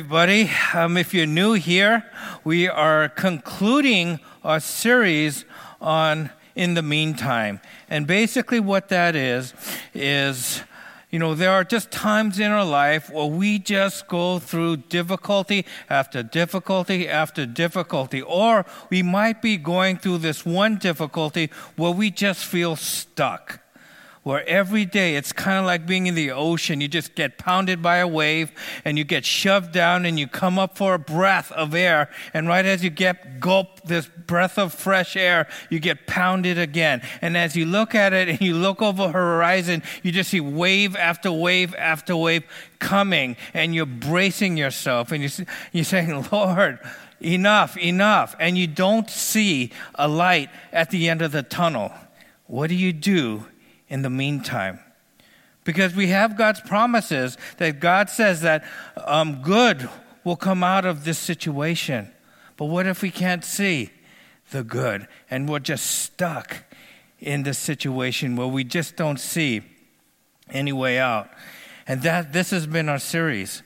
everybody. Um, if you're new here, we are concluding our series on In the Meantime. And basically, what that is, is you know, there are just times in our life where we just go through difficulty after difficulty after difficulty. Or we might be going through this one difficulty where we just feel stuck where every day it's kind of like being in the ocean. You just get pounded by a wave and you get shoved down and you come up for a breath of air. And right as you get gulp this breath of fresh air, you get pounded again. And as you look at it and you look over the horizon, you just see wave after wave after wave coming and you're bracing yourself and you're, you're saying, Lord, enough, enough. And you don't see a light at the end of the tunnel. What do you do in the meantime. Because we have God's promises that God says that um, good will come out of this situation. But what if we can't see the good and we're just stuck in this situation where we just don't see any way out? And that this has been our series.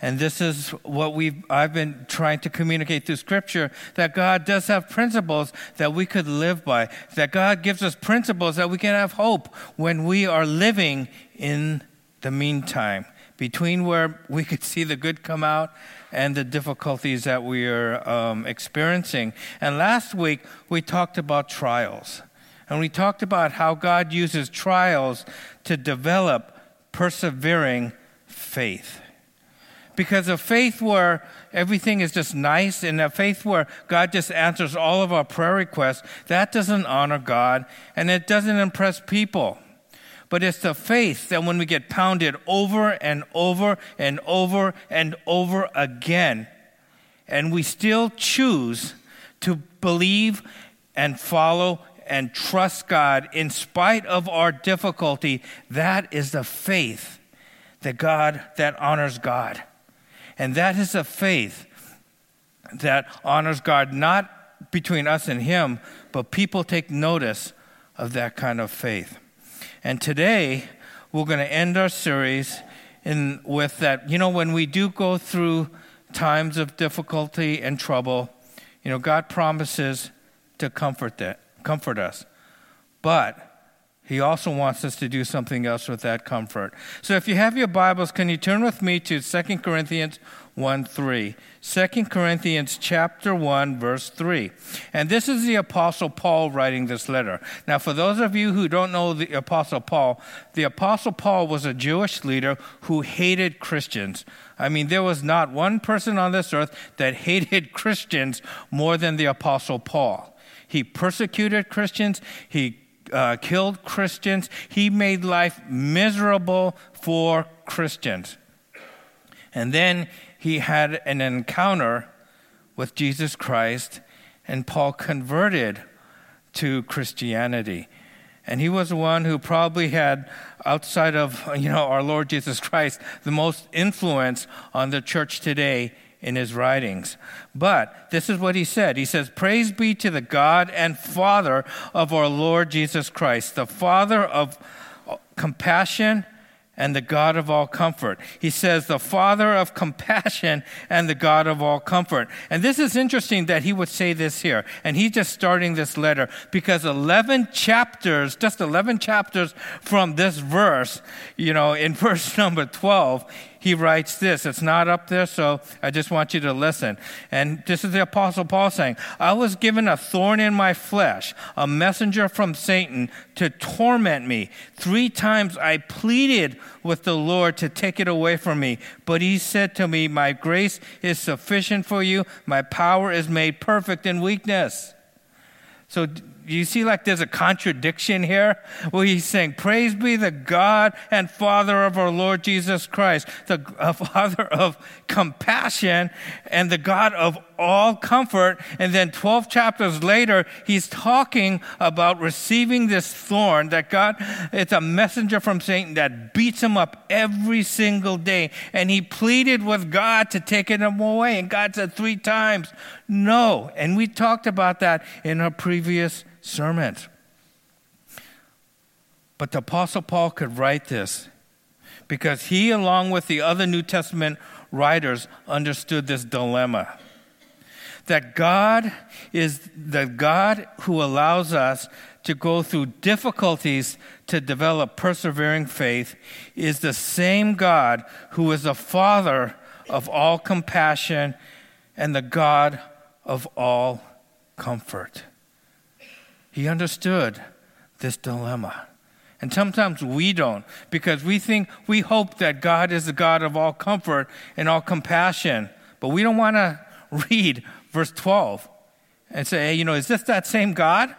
And this is what we've, I've been trying to communicate through Scripture that God does have principles that we could live by, that God gives us principles that we can have hope when we are living in the meantime, between where we could see the good come out and the difficulties that we are um, experiencing. And last week, we talked about trials. And we talked about how God uses trials to develop persevering faith. Because a faith where everything is just nice and a faith where God just answers all of our prayer requests, that doesn't honor God and it doesn't impress people. But it's the faith that when we get pounded over and over and over and over again, and we still choose to believe and follow and trust God in spite of our difficulty, that is the faith that God that honors God. And that is a faith that honors God, not between us and Him, but people take notice of that kind of faith. And today, we're going to end our series in, with that. You know, when we do go through times of difficulty and trouble, you know, God promises to comfort that, comfort us. But he also wants us to do something else with that comfort. So if you have your Bibles, can you turn with me to 2 Corinthians 1 3. 2 Corinthians chapter 1 verse 3. And this is the apostle Paul writing this letter. Now for those of you who don't know the apostle Paul, the apostle Paul was a Jewish leader who hated Christians. I mean there was not one person on this earth that hated Christians more than the apostle Paul. He persecuted Christians, he uh, killed Christians. He made life miserable for Christians. And then he had an encounter with Jesus Christ, and Paul converted to Christianity. And he was one who probably had, outside of you know our Lord Jesus Christ, the most influence on the church today in his writings. But this is what he said. He says, Praise be to the God and Father of our Lord Jesus Christ, the Father of compassion and the God of all comfort. He says, the Father of compassion and the God of all comfort. And this is interesting that he would say this here. And he's just starting this letter because 11 chapters, just 11 chapters from this verse, you know, in verse number 12, he writes this. It's not up there, so I just want you to listen. And this is the Apostle Paul saying, I was given a thorn in my flesh, a messenger from Satan to torment me. Three times I pleaded with the Lord to take it away from me, but he said to me, My grace is sufficient for you, my power is made perfect in weakness. So, you see like there's a contradiction here where he's saying, Praise be the God and Father of our Lord Jesus Christ, the uh, Father of compassion and the God of all comfort. And then 12 chapters later, he's talking about receiving this thorn that God, it's a messenger from Satan that beats him up every single day. And he pleaded with God to take it away. And God said three times, no. And we talked about that in our previous sermon. But the Apostle Paul could write this because he, along with the other New Testament writers understood this dilemma. That God is the God who allows us to go through difficulties to develop persevering faith is the same God who is the Father of all compassion and the God of all comfort. He understood this dilemma. And sometimes we don't because we think, we hope that God is the God of all comfort and all compassion. But we don't want to read verse 12 and say, hey, you know, is this that same God?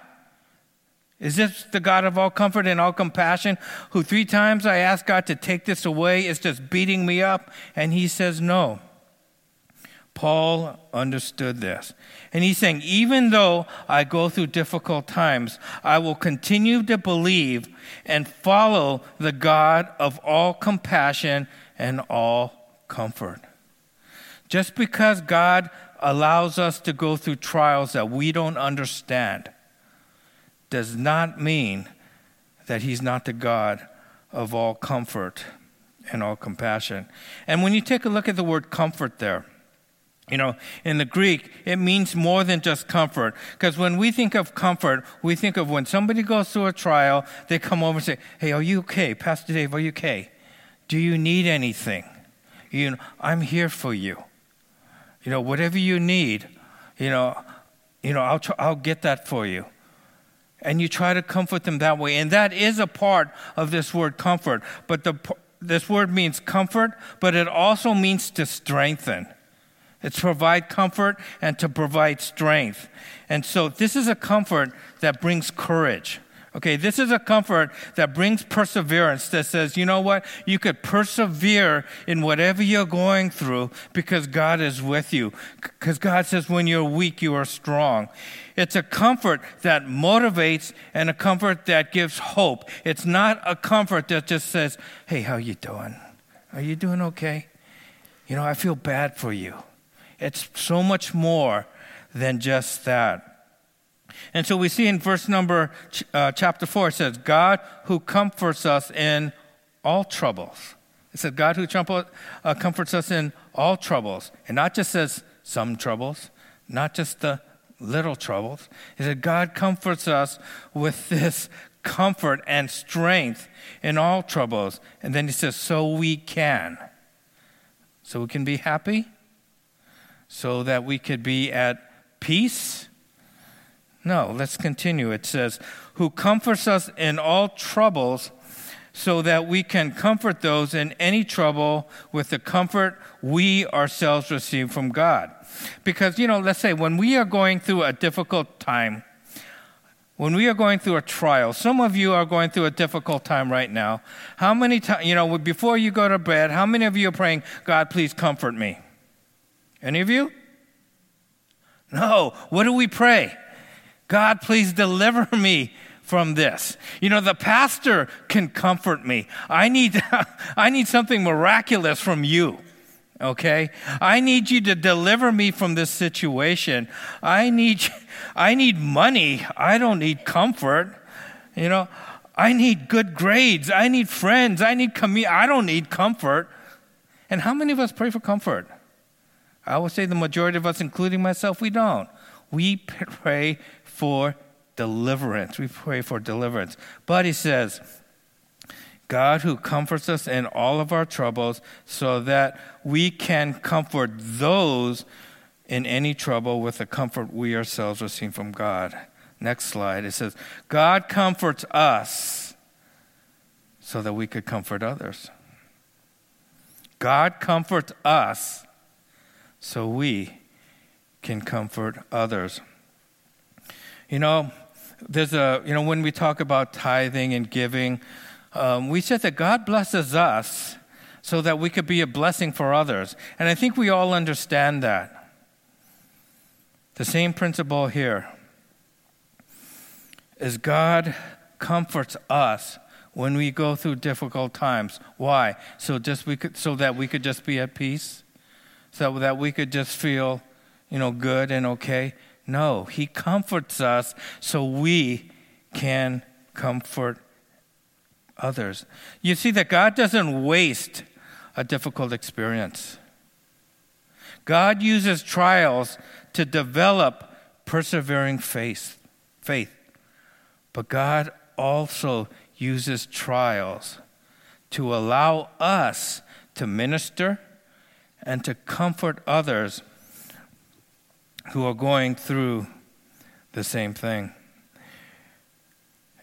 Is this the God of all comfort and all compassion who three times I asked God to take this away is just beating me up? And he says, no. Paul understood this. And he's saying, even though I go through difficult times, I will continue to believe and follow the God of all compassion and all comfort. Just because God allows us to go through trials that we don't understand does not mean that he's not the God of all comfort and all compassion. And when you take a look at the word comfort there, you know, in the Greek, it means more than just comfort. Because when we think of comfort, we think of when somebody goes through a trial, they come over and say, Hey, are you okay? Pastor Dave, are you okay? Do you need anything? You know, I'm here for you. You know, whatever you need, you know, you know, I'll, try, I'll get that for you. And you try to comfort them that way. And that is a part of this word comfort. But the, this word means comfort, but it also means to strengthen. It's to provide comfort and to provide strength. And so this is a comfort that brings courage. Okay, this is a comfort that brings perseverance that says, you know what? You could persevere in whatever you're going through because God is with you. Because God says, when you're weak, you are strong. It's a comfort that motivates and a comfort that gives hope. It's not a comfort that just says, hey, how you doing? Are you doing okay? You know, I feel bad for you. It's so much more than just that. And so we see in verse number uh, chapter 4, it says, God who comforts us in all troubles. It says, God who uh, comforts us in all troubles. And not just says some troubles, not just the little troubles. It said, God comforts us with this comfort and strength in all troubles. And then he says, so we can. So we can be happy so that we could be at peace? No, let's continue. It says, Who comforts us in all troubles, so that we can comfort those in any trouble with the comfort we ourselves receive from God. Because, you know, let's say when we are going through a difficult time, when we are going through a trial, some of you are going through a difficult time right now. How many times, you know, before you go to bed, how many of you are praying, God, please comfort me? Any of you? No. What do we pray? God, please deliver me from this. You know, the pastor can comfort me. I need, I need something miraculous from you. Okay? I need you to deliver me from this situation. I need, I need money. I don't need comfort. You know, I need good grades. I need friends. I need community. I don't need comfort. And how many of us pray for comfort? I would say the majority of us, including myself, we don't. We pray for deliverance. We pray for deliverance. But he says, God who comforts us in all of our troubles so that we can comfort those in any trouble with the comfort we ourselves receive from God. Next slide. It says, God comforts us so that we could comfort others. God comforts us so we can comfort others. You know, there's a, you know, when we talk about tithing and giving, um, we said that God blesses us so that we could be a blessing for others. And I think we all understand that. The same principle here is God comforts us when we go through difficult times. Why? So just we could so that we could just be at peace? So that we could just feel, you know, good and okay. No, He comforts us so we can comfort others. You see that God doesn't waste a difficult experience. God uses trials to develop persevering faith. Faith. But God also uses trials to allow us to minister and to comfort others who are going through the same thing.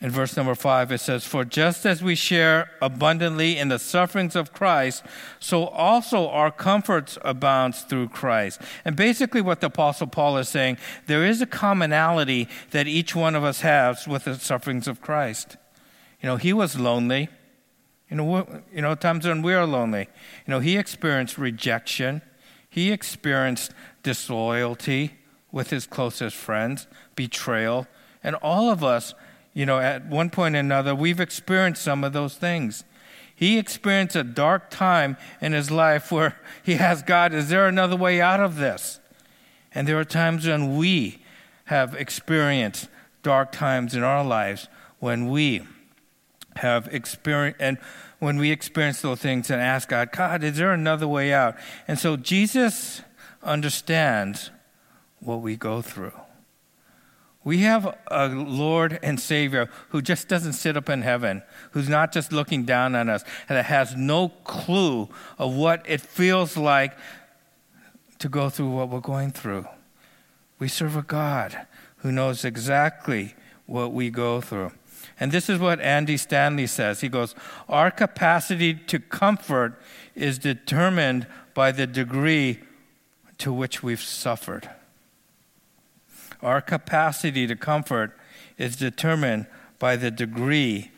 In verse number five, it says, For just as we share abundantly in the sufferings of Christ, so also our comforts abounds through Christ. And basically, what the Apostle Paul is saying, there is a commonality that each one of us has with the sufferings of Christ. You know, he was lonely. You know, you know, times when we are lonely. You know, he experienced rejection. He experienced disloyalty with his closest friends, betrayal, and all of us you know, at one point or another, we've experienced some of those things. He experienced a dark time in his life where he asked God, Is there another way out of this? And there are times when we have experienced dark times in our lives when we have experienced, and when we experience those things and ask God, God, is there another way out? And so Jesus understands what we go through. We have a Lord and Savior who just doesn't sit up in heaven, who's not just looking down on us, and that has no clue of what it feels like to go through what we're going through. We serve a God who knows exactly what we go through. And this is what Andy Stanley says. He goes, Our capacity to comfort is determined by the degree to which we've suffered. Our capacity to comfort is determined by the degree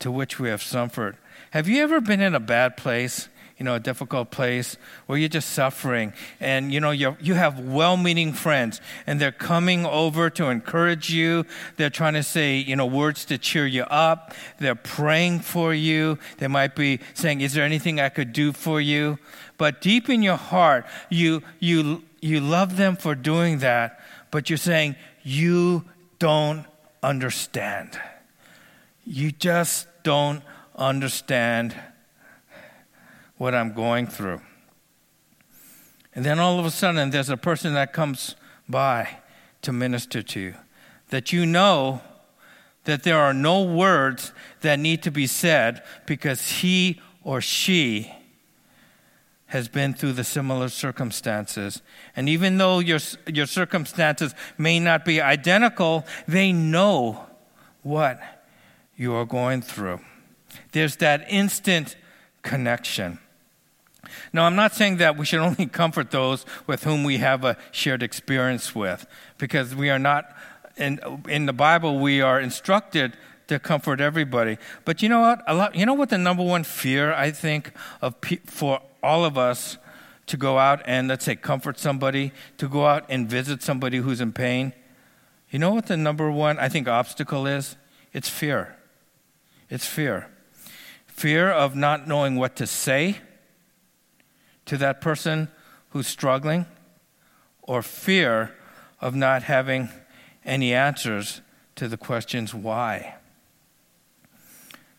to which we have suffered. Have you ever been in a bad place? You know, a difficult place where you're just suffering and, you know, you you have well meaning friends and they're coming over to encourage you. They're trying to say, you know, words to cheer you up. They're praying for you. They might be saying, is there anything I could do for you? But deep in your heart, you, you, you love them for doing that but you're saying, You don't understand. You just don't understand what I'm going through. And then all of a sudden, there's a person that comes by to minister to you that you know that there are no words that need to be said because he or she has been through the similar circumstances. And even though your, your circumstances may not be identical, they know what you are going through. There's that instant connection. Now, I'm not saying that we should only comfort those with whom we have a shared experience with, because we are not, in, in the Bible, we are instructed to comfort everybody. But you know what? A lot, you know what the number one fear I think of pe- for all of us to go out and, let's say, comfort somebody, to go out and visit somebody who's in pain, you know what the number one, I think, obstacle is? It's fear. It's fear. Fear of not knowing what to say to that person who's struggling, or fear of not having any answers to the questions why.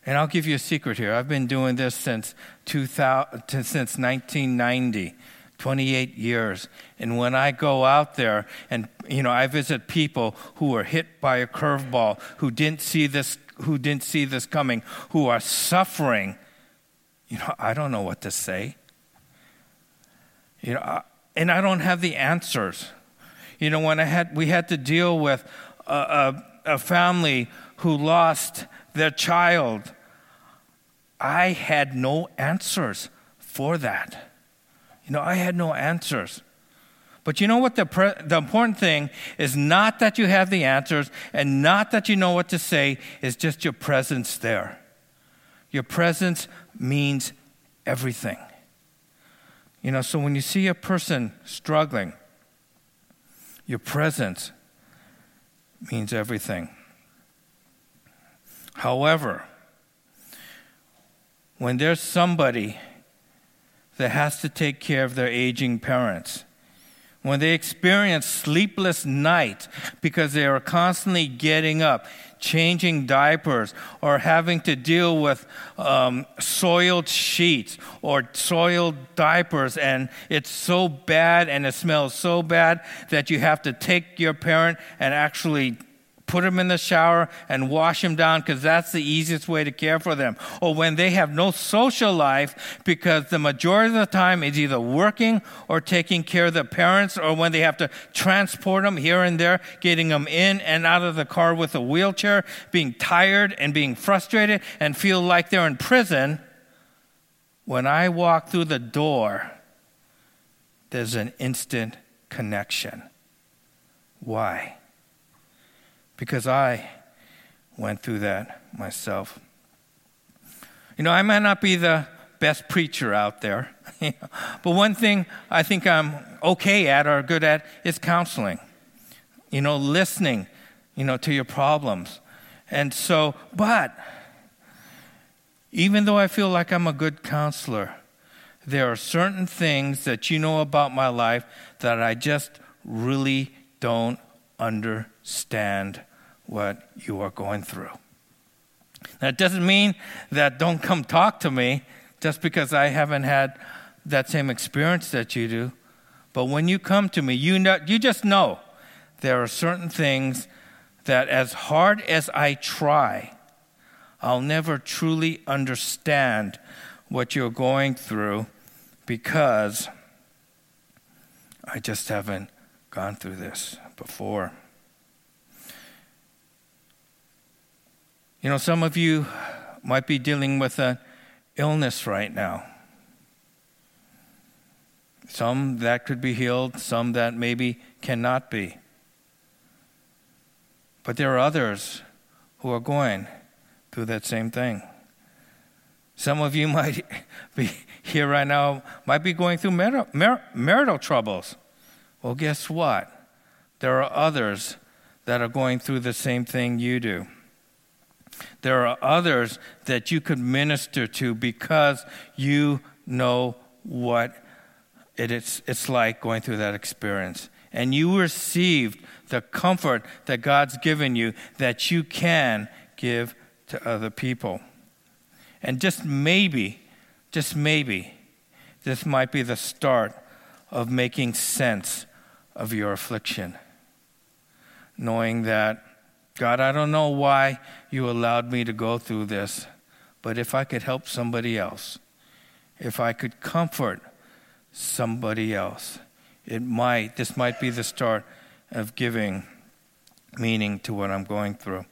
And I'll give you a secret here. I've been doing this since, 2000, since 1990. 28 years. And when I go out there and you know I visit people who are hit by a curveball, who didn't see this who didn't see this coming, who are suffering, you know, I don't know what to say. You know, and I don't have the answers. You know, when I had we had to deal with a, a, a family who lost their child I had no answers for that. You know, I had no answers. But you know what? The, pre- the important thing is not that you have the answers and not that you know what to say, is just your presence there. Your presence means everything. You know, so when you see a person struggling, your presence means everything. However, when there's somebody that has to take care of their aging parents, when they experience sleepless nights because they are constantly getting up changing diapers or having to deal with um, soiled sheets or soiled diapers, and it's so bad and it smells so bad that you have to take your parent and actually put them in the shower and wash them down because that's the easiest way to care for them. Or when they have no social life because the majority of the time is either working or taking care of the parents, or when they have to transport them here and there, getting them in and out of the car with a wheelchair, being tired and being frustrated and feel like they're in prison. When I walk through the door, there's an instant connection. Why? Because I went through that myself. You know, I might not be the best preacher out there, but one thing I think I'm okay at or good at is counseling. You know, listening, you know, to your problems. And so, but even though I feel like I'm a good counselor, there are certain things that you know about my life that I just really don't understand what you are going through. That doesn't mean that don't come talk to me just because I haven't had that same experience that you do. But when you come to me, you, know, you just know there are certain things that, as hard as I try, I'll never truly understand what you're going through because I just haven't gone through this before. You know, some of you might be dealing with an illness right now. Some that could be healed, some that maybe cannot be. But there are others who are going through that same thing. Some of you might be here right now, might be going through marital, mar- marital troubles. Well, guess what? There are others that are going through the same thing you do. There are others that you could minister to because you know what it is, it's like going through that experience. And you received the comfort that God's given you that you can give to other people. And just maybe, just maybe, this might be the start of making sense of your affliction. Knowing that God, I don't know why you allowed me to go through this, but if I could help somebody else, if I could comfort somebody else, it might, this might be the start of giving meaning to what I'm going through.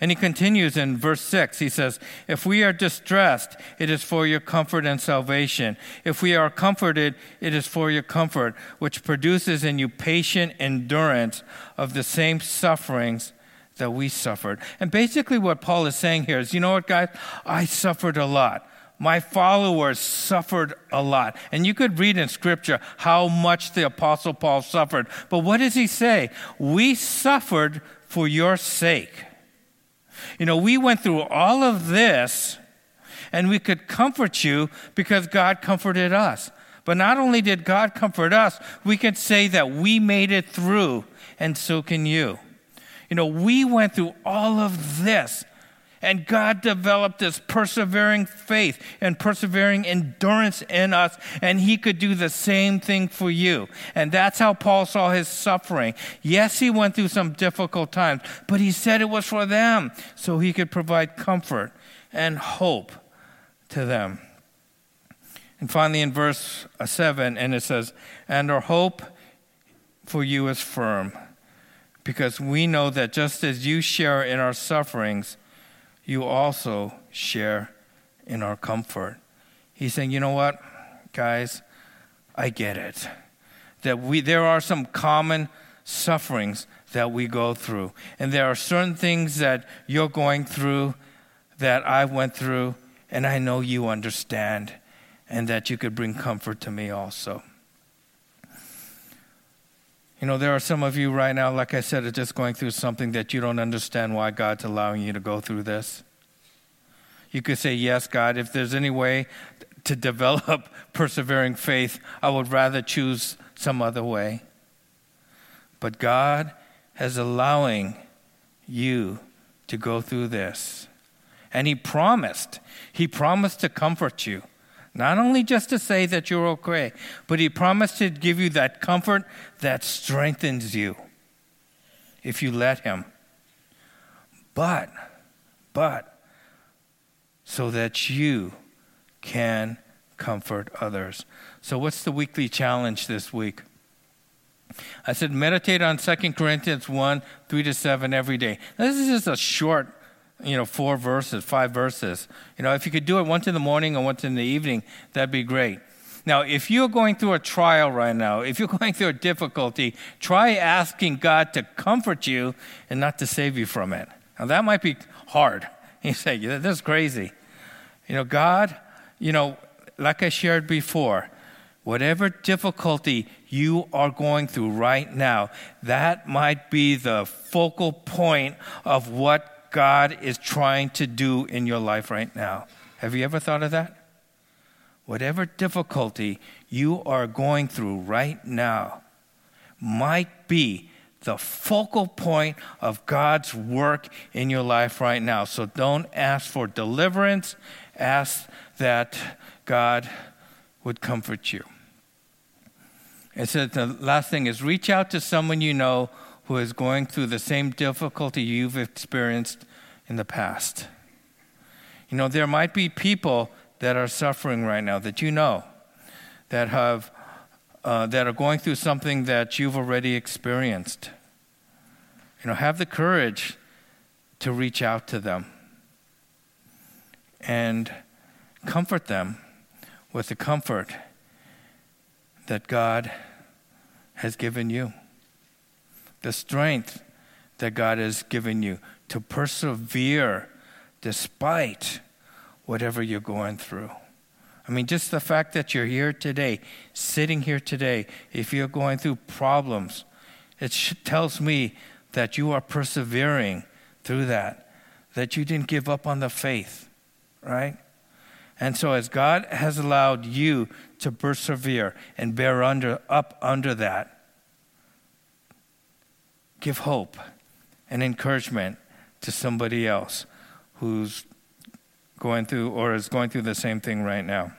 And he continues in verse 6. He says, If we are distressed, it is for your comfort and salvation. If we are comforted, it is for your comfort, which produces in you patient endurance of the same sufferings that we suffered. And basically, what Paul is saying here is you know what, guys? I suffered a lot. My followers suffered a lot. And you could read in scripture how much the apostle Paul suffered. But what does he say? We suffered for your sake. You know, we went through all of this and we could comfort you because God comforted us. But not only did God comfort us, we can say that we made it through, and so can you. You know, we went through all of this, and God developed this persevering faith and persevering endurance in us, and He could do the same thing for you. And that's how Paul saw his suffering. Yes, he went through some difficult times, but he said it was for them, so he could provide comfort and hope to them. And finally, in verse 7, and it says, And our hope for you is firm because we know that just as you share in our sufferings, you also share in our comfort. He's saying, you know what, guys, I get it. That we, there are some common sufferings that we go through. And there are certain things that you're going through that I went through, and I know you understand, and that you could bring comfort to me also. You know, there are some of you right now, like I said, are just going through something that you don't understand why God's allowing you to go through this. You could say, Yes, God, if there's any way to develop persevering faith, I would rather choose some other way. But God is allowing you to go through this. And He promised, He promised to comfort you. Not only just to say that you're okay, but He promised to give you that comfort that strengthens you if you let Him. But, but, so that you can comfort others. So, what's the weekly challenge this week? I said, meditate on 2 Corinthians 1 3 to 7 every day. This is just a short, you know, four verses, five verses. You know, if you could do it once in the morning or once in the evening, that'd be great. Now, if you're going through a trial right now, if you're going through a difficulty, try asking God to comfort you and not to save you from it. Now, that might be hard. You say, yeah, that's crazy. You know, God, you know, like I shared before, whatever difficulty you are going through right now, that might be the focal point of God is trying to do in your life right now. Have you ever thought of that? Whatever difficulty you are going through right now might be the focal point of God's work in your life right now. So don't ask for deliverance, ask that God would comfort you. It says the last thing is reach out to someone you know who is going through the same difficulty you've experienced in the past. You know, there might be people that are suffering right now that you know that have uh, that are going through something that you've already experienced. You know, have the courage to reach out to them and comfort them with the comfort that God has given you, the strength that God has given you to persevere despite whatever you're going through. I mean, just the fact that you're here today, sitting here today, if you're going through problems, it tells me that you are persevering through that, that you didn't give up on the faith, right? And so, as God has allowed you to persevere and bear under, up under that, give hope and encouragement to somebody else who's going through or is going through the same thing right now.